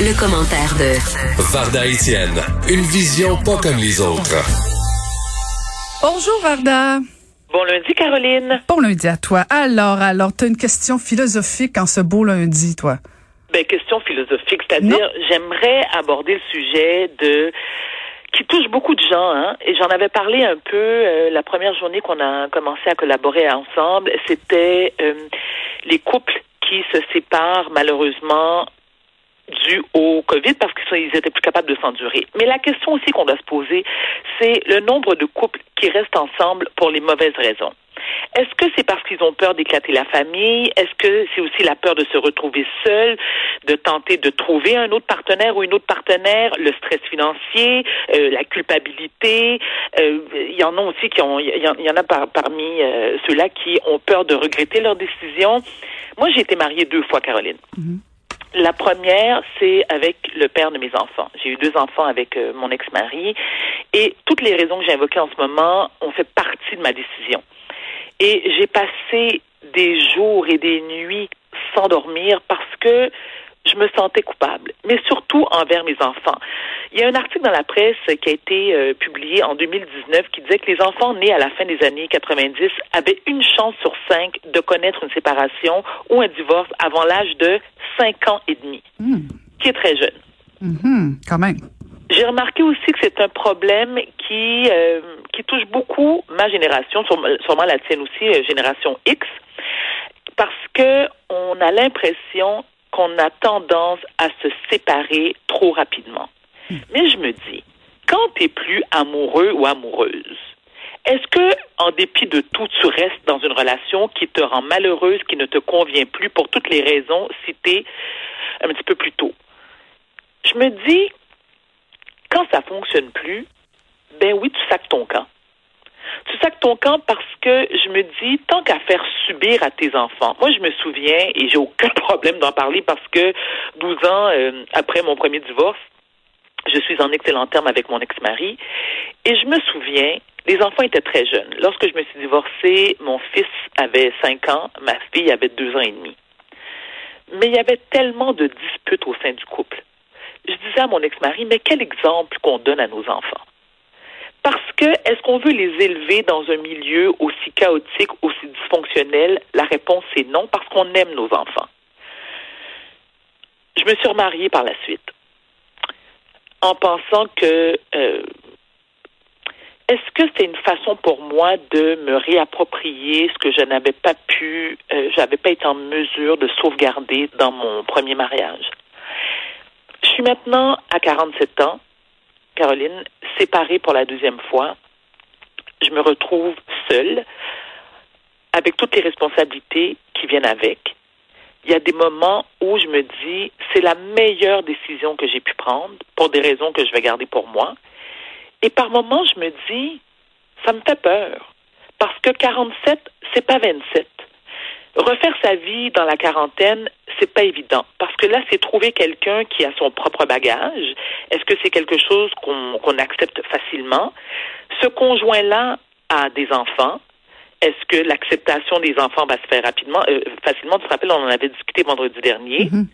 Le commentaire de Varda Etienne, une vision pas comme les autres. Bonjour Varda. Bon lundi, Caroline. Bon lundi à toi. Alors, alors, tu as une question philosophique en ce beau lundi, toi? Ben, question philosophique, c'est-à-dire, j'aimerais aborder le sujet de qui touche beaucoup de gens, hein, et j'en avais parlé un peu euh, la première journée qu'on a commencé à collaborer ensemble. C'était euh, les couples qui se séparent malheureusement dû au COVID parce qu'ils étaient plus capables de s'endurer. Mais la question aussi qu'on doit se poser, c'est le nombre de couples qui restent ensemble pour les mauvaises raisons. Est-ce que c'est parce qu'ils ont peur d'éclater la famille? Est-ce que c'est aussi la peur de se retrouver seul, de tenter de trouver un autre partenaire ou une autre partenaire, le stress financier, euh, la culpabilité? Euh, il y en a aussi qui ont, il y, en a parmi euh, ceux-là qui ont peur de regretter leur décision. Moi, j'ai été mariée deux fois, Caroline. Mm-hmm. La première, c'est avec le père de mes enfants. J'ai eu deux enfants avec euh, mon ex-mari et toutes les raisons que j'ai invoquées en ce moment ont fait partie de ma décision. Et j'ai passé des jours et des nuits sans dormir parce que je me sentais coupable, mais surtout envers mes enfants. Il y a un article dans la presse qui a été euh, publié en 2019 qui disait que les enfants nés à la fin des années 90 avaient une chance sur cinq de connaître une séparation ou un divorce avant l'âge de cinq ans et demi, hmm. qui est très jeune. Hmm, quand même. J'ai remarqué aussi que c'est un problème qui euh, qui touche beaucoup ma génération, sûrement la tienne aussi, euh, génération X, parce que on a l'impression qu'on a tendance à se séparer trop rapidement. Hmm. Mais je me dis, quand tu es plus amoureux ou amoureuse, est-ce que, en dépit de tout, tu restes dans une relation qui te rend malheureuse, qui ne te convient plus pour toutes les raisons citées un petit peu plus tôt? Je me dis, quand ça fonctionne plus, ben oui, tu sacs ton camp. Tu sacs ton camp parce que je me dis, tant qu'à faire subir à tes enfants. Moi, je me souviens, et j'ai aucun problème d'en parler parce que 12 ans euh, après mon premier divorce, je suis en excellent terme avec mon ex-mari. Et je me souviens, les enfants étaient très jeunes. Lorsque je me suis divorcée, mon fils avait 5 ans, ma fille avait 2 ans et demi. Mais il y avait tellement de disputes au sein du couple. Je disais à mon ex-mari, mais quel exemple qu'on donne à nos enfants? Parce que est-ce qu'on veut les élever dans un milieu aussi chaotique, aussi dysfonctionnel? La réponse est non, parce qu'on aime nos enfants. Je me suis remariée par la suite en pensant que euh, est-ce que c'est une façon pour moi de me réapproprier ce que je n'avais pas pu, euh, j'avais pas été en mesure de sauvegarder dans mon premier mariage? Je suis maintenant à 47 ans, Caroline, séparée pour la deuxième fois. Je me retrouve seule, avec toutes les responsabilités qui viennent avec. Il y a des moments où je me dis, c'est la meilleure décision que j'ai pu prendre pour des raisons que je vais garder pour moi. Et par moments, je me dis, ça me fait peur. Parce que 47, c'est pas 27. Refaire sa vie dans la quarantaine, c'est pas évident. Parce que là, c'est trouver quelqu'un qui a son propre bagage. Est-ce que c'est quelque chose qu'on accepte facilement? Ce conjoint-là a des enfants. Est-ce que l'acceptation des enfants va se faire rapidement, euh, facilement? Tu te rappelles, on en avait discuté vendredi dernier. Mm-hmm.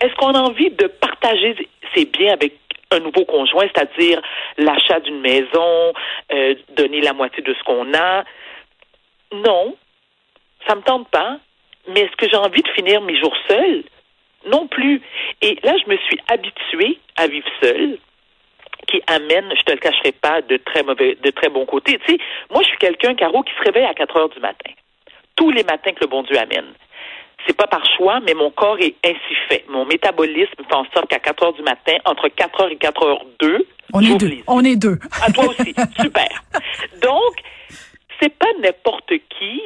Est-ce qu'on a envie de partager ses biens avec un nouveau conjoint, c'est-à-dire l'achat d'une maison, euh, donner la moitié de ce qu'on a? Non, ça me tente pas. Mais est-ce que j'ai envie de finir mes jours seuls? Non plus. Et là, je me suis habituée à vivre seule qui amène, je te le cacherai pas, de très mauvais, de très bons côtés. Tu sais, moi, je suis quelqu'un, Caro, qui se réveille à 4 heures du matin. Tous les matins que le bon Dieu amène. C'est pas par choix, mais mon corps est ainsi fait. Mon métabolisme fait en sorte qu'à 4 heures du matin, entre 4 heures et 4 heures 2, on est deux. On est deux. À toi aussi. Super. Donc, c'est pas n'importe qui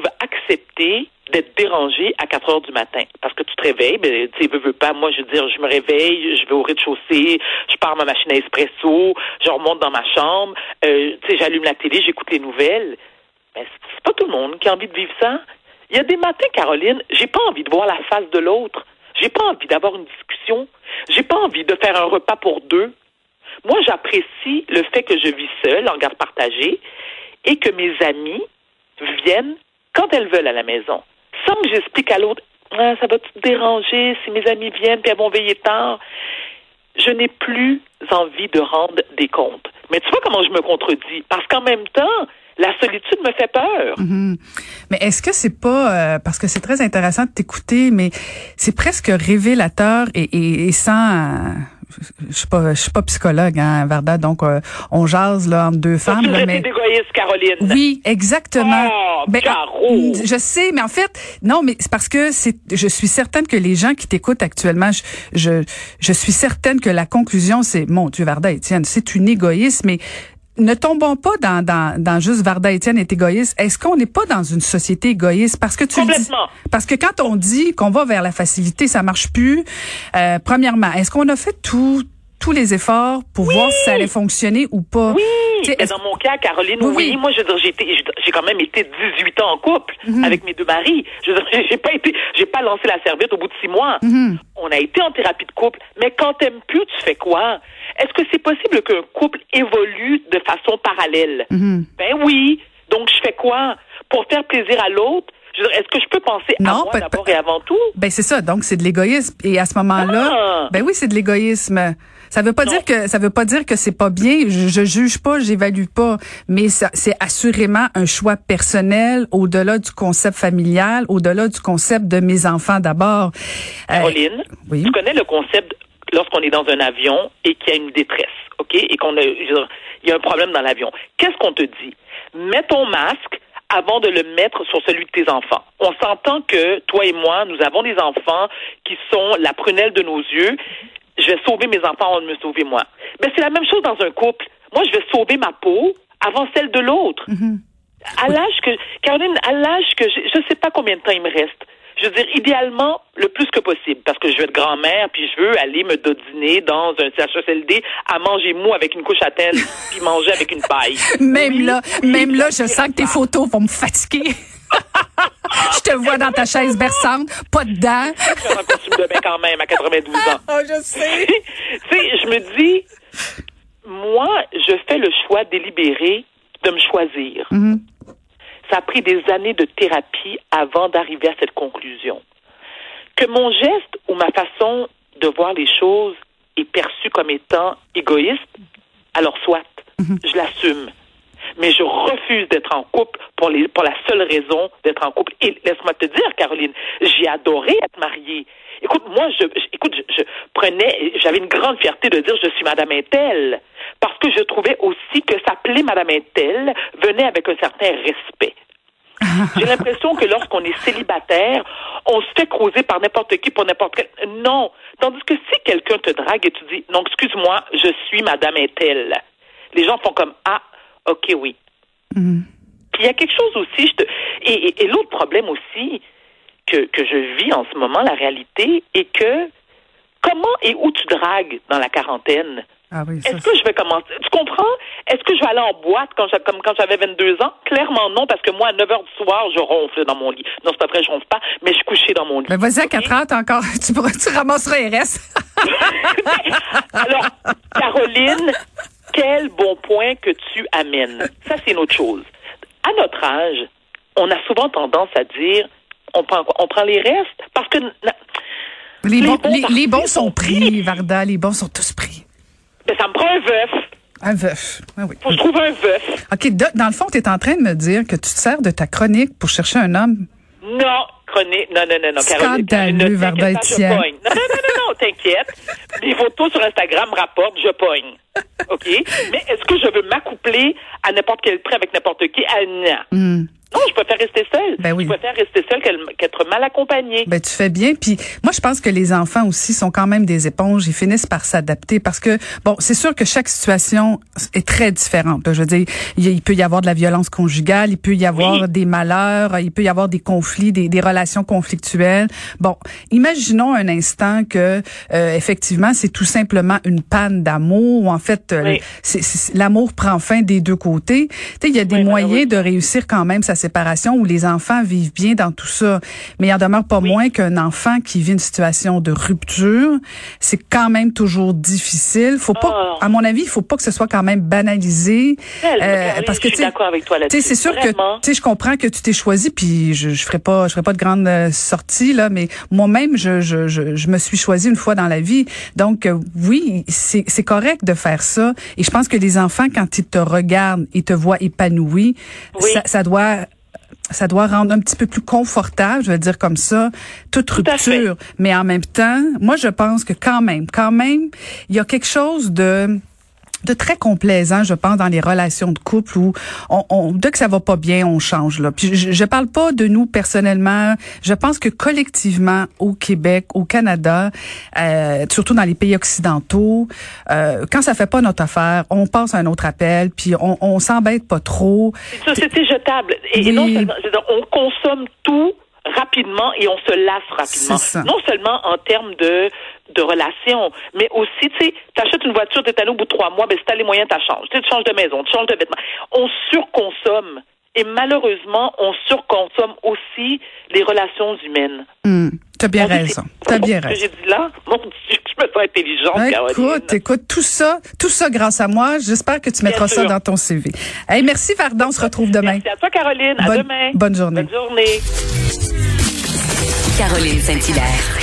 va accepter d'être dérangé à 4 heures du matin. Parce que tu te réveilles, ben, tu veux, veux pas, moi, je veux dire, je me réveille, je vais au rez-de-chaussée, je pars ma machine à espresso, je remonte dans ma chambre, euh, tu sais, j'allume la télé, j'écoute les nouvelles. Ben, c'est pas tout le monde qui a envie de vivre ça. Il y a des matins, Caroline, j'ai pas envie de voir la face de l'autre. J'ai pas envie d'avoir une discussion. J'ai pas envie de faire un repas pour deux. Moi, j'apprécie le fait que je vis seule, en garde partagée, et que mes amis viennent quand elles veulent à la maison, sans que j'explique à l'autre ah, ça va te déranger si mes amis viennent puis elles vont veiller tard? Je n'ai plus envie de rendre des comptes. Mais tu vois comment je me contredis? Parce qu'en même temps, la solitude me fait peur. Mhm. Mais est-ce que c'est pas euh, parce que c'est très intéressant de t'écouter, mais c'est presque révélateur et, et, et sans je suis pas je suis pas psychologue hein Varda donc euh, on jase là entre deux femmes là, mais égoïste Caroline? Oui, exactement. Oh, ben, Caro. je sais mais en fait non mais c'est parce que c'est je suis certaine que les gens qui t'écoutent actuellement je, je je suis certaine que la conclusion c'est mon Dieu Varda Étienne, c'est une égoïste mais ne tombons pas dans, dans, dans juste Varda Étienne est égoïste. Est-ce qu'on n'est pas dans une société égoïste? Parce que tu le dis, parce que quand on dit qu'on va vers la facilité, ça marche plus. Euh, premièrement, est-ce qu'on a fait tout, tous les efforts pour Oui. voir si ça allait fonctionner ou pas? Oui, Tu sais, mais dans mon cas, Caroline, Oui. Moi, je veux dire, j'ai quand même été 18 ans en couple Mhm. avec mes deux maris. Je veux dire, j'ai pas été, j'ai pas lancé la serviette au bout de six mois. Mhm. On a été en thérapie de couple, mais quand t'aimes plus, tu fais quoi? Est-ce que c'est possible qu'un couple évolue de façon parallèle? Mhm. Ben oui. Donc, je fais quoi? Pour faire plaisir à l'autre? Est-ce que je peux penser à moi d'abord et avant tout? Ben c'est ça, donc c'est de l'égoïsme. Et à ce moment-là, Ah! ben oui, c'est de l'égoïsme. Ça veut pas Non. dire que ça veut pas dire que c'est pas bien. Je, je juge pas, j'évalue pas, mais c'est assurément un choix personnel au-delà du concept familial, au-delà du concept de mes enfants d'abord. Euh, Caroline, oui. tu connais le concept lorsqu'on est dans un avion et qu'il y a une détresse, OK? Et qu'on a, il y a un problème dans l'avion. Qu'est-ce qu'on te dit? Mets ton masque avant de le mettre sur celui de tes enfants. On s'entend que toi et moi, nous avons des enfants qui sont la prunelle de nos yeux. Je vais sauver mes enfants avant de me sauver moi. Ben, c'est la même chose dans un couple. Moi, je vais sauver ma peau avant celle de l'autre. Mhm. À l'âge que, Caroline, à l'âge que je ne sais pas combien de temps il me reste. Je veux dire, idéalement, le plus que possible, parce que je vais être grand-mère, puis je veux aller me dodiner dans un CHSLD à manger mou avec une couche à telle, puis manger avec une paille. Même Oui, là, oui, même là, je sens que tes photos vont me fatiguer. Je te vois dans ta chaise berçante, pas dedans. Je suis en costume de bain quand même à 92 ans. Oh, je sais. tu sais, je me dis, moi, je fais le choix délibéré de me choisir. Mhm. Ça a pris des années de thérapie avant d'arriver à cette conclusion. Que mon geste ou ma façon de voir les choses est perçue comme étant égoïste, alors soit, je l'assume. Mais je refuse d'être en couple pour, les, pour la seule raison d'être en couple. Et laisse-moi te dire, Caroline, j'ai adoré être mariée. Écoute, moi, je, je- écoute, je, je prenais, j'avais une grande fierté de dire je suis Madame Intel, parce que je trouvais aussi que s'appeler Madame Intel venait avec un certain respect. J'ai l'impression que lorsqu'on est célibataire, on se fait croiser par n'importe qui pour n'importe quel. Non. Tandis que si quelqu'un te drague et tu dis, non, excuse-moi, je suis Madame Intel, les gens font comme, ah, ok, oui. Mhm. Puis il y a quelque chose aussi, je te... et, et- et l'autre problème aussi que, que je vis en ce moment, la réalité, est que comment et où tu dragues dans la quarantaine? Ah oui, Est-ce que je vais commencer? Tu comprends? Est-ce que je vais aller en boîte quand comme quand j'avais 22 ans? Clairement non, parce que moi, à 9 heures du soir, je ronfle dans mon lit. Non, c'est pas vrai, je ronfle pas, mais je suis couchée dans mon lit. Ben vas-y à Ok? 4 heures, t'as encore, tu, pourras, tu ramasseras RS. Alors, Caroline, quel bon point que tu amènes. Ça, c'est une autre chose. À notre âge, on a souvent tendance à dire, on prend quoi? On prend les restes parce que Les, Les bons, bons les, les bons partis sont sont pris, pris. Varda. Les bons sont tous pris. ben, ça me prend un veuf. Un veuf. Ah oui. Faut que je trouve un veuf. OK, de- dans le fond, tu es en train de me dire que tu te sers de ta chronique pour chercher un homme? Non, chronique. Non, non, non, non, Caroline. Ne pas, je pogne. Non, non, non, non, non, t'inquiète. Les photos sur Instagram rapportent, je pogne. OK? Mais est-ce que je veux m'accoupler à n'importe quel prix avec n'importe qui? Ah, non. Hmm. Je préfère rester seule. Ben oui. Je préfère rester seule qu'être mal accompagnée. Ben tu fais bien. Puis moi, je pense que les enfants aussi sont quand même des éponges. Ils finissent par s'adapter parce que bon, c'est sûr que chaque situation est très différente. Je veux dire, il, peut y avoir de la violence conjugale, il peut y avoir Oui. des malheurs, il peut y avoir des conflits, des, des relations conflictuelles. Bon, imaginons un instant que euh, effectivement, c'est tout simplement une panne d'amour. ou En fait, euh, Oui. l'amour prend fin des deux côtés. Tu sais, il y a des Oui, moyens de réussir quand même sa séparation où les enfants vivent bien dans tout ça. Mais il en demeure pas moins qu'un enfant qui vit une situation de rupture, c'est quand même toujours difficile. Faut pas, Oh. à mon avis, il faut pas que ce soit quand même banalisé. Tellement, Euh, Caroline, parce que tu sais, c'est sûr Vraiment. que tu sais, je comprends que tu t'es choisi, puis je, je ferai pas, je ferai pas de grande euh, sortie là, mais moi-même, je, je, je, je me suis choisi une fois dans la vie. Donc euh, oui, c'est c'est correct de faire ça. Et je pense que les enfants, quand ils te regardent, ils te voient épanoui, Oui. ça, ça doit ça doit rendre un petit peu plus confortable, je vais dire comme ça, toute Tout rupture. Mais en même temps, moi, je pense que quand même, quand même, il y a quelque chose de de très complaisant, je pense, dans les relations de couple où on, on dès que ça va pas bien, on change là. Puis je, je parle pas de nous personnellement. Je pense que collectivement au Québec, au Canada, euh, surtout dans les pays occidentaux, euh, quand ça fait pas notre affaire, on passe à un autre appel, puis on, on s'embête pas trop. C'est une société jetable. Et, non seulement, on consomme tout rapidement et on se lasse rapidement. Non seulement en termes de de relations, mais aussi, tu sais, t'achètes une voiture, t'es allé au bout de trois mois, ben si t'as les moyens, t'as changes. Tu changes de maison, tu changes de vêtements. On surconsomme. Et malheureusement, on surconsomme aussi les relations humaines. Hum, T'as bien raison. T'as bien raison. j'ai dit là, mon Dieu, je me sens intelligente, Caroline. Écoute, écoute, tout ça, tout ça grâce à moi. J'espère que tu Bien mettras ça dans ton CV. Hey, merci Vardan, on se retrouve demain. Merci à toi, Caroline. À Bonne- demain. bonne journée. Bonne journée. Caroline Saint-Hilaire.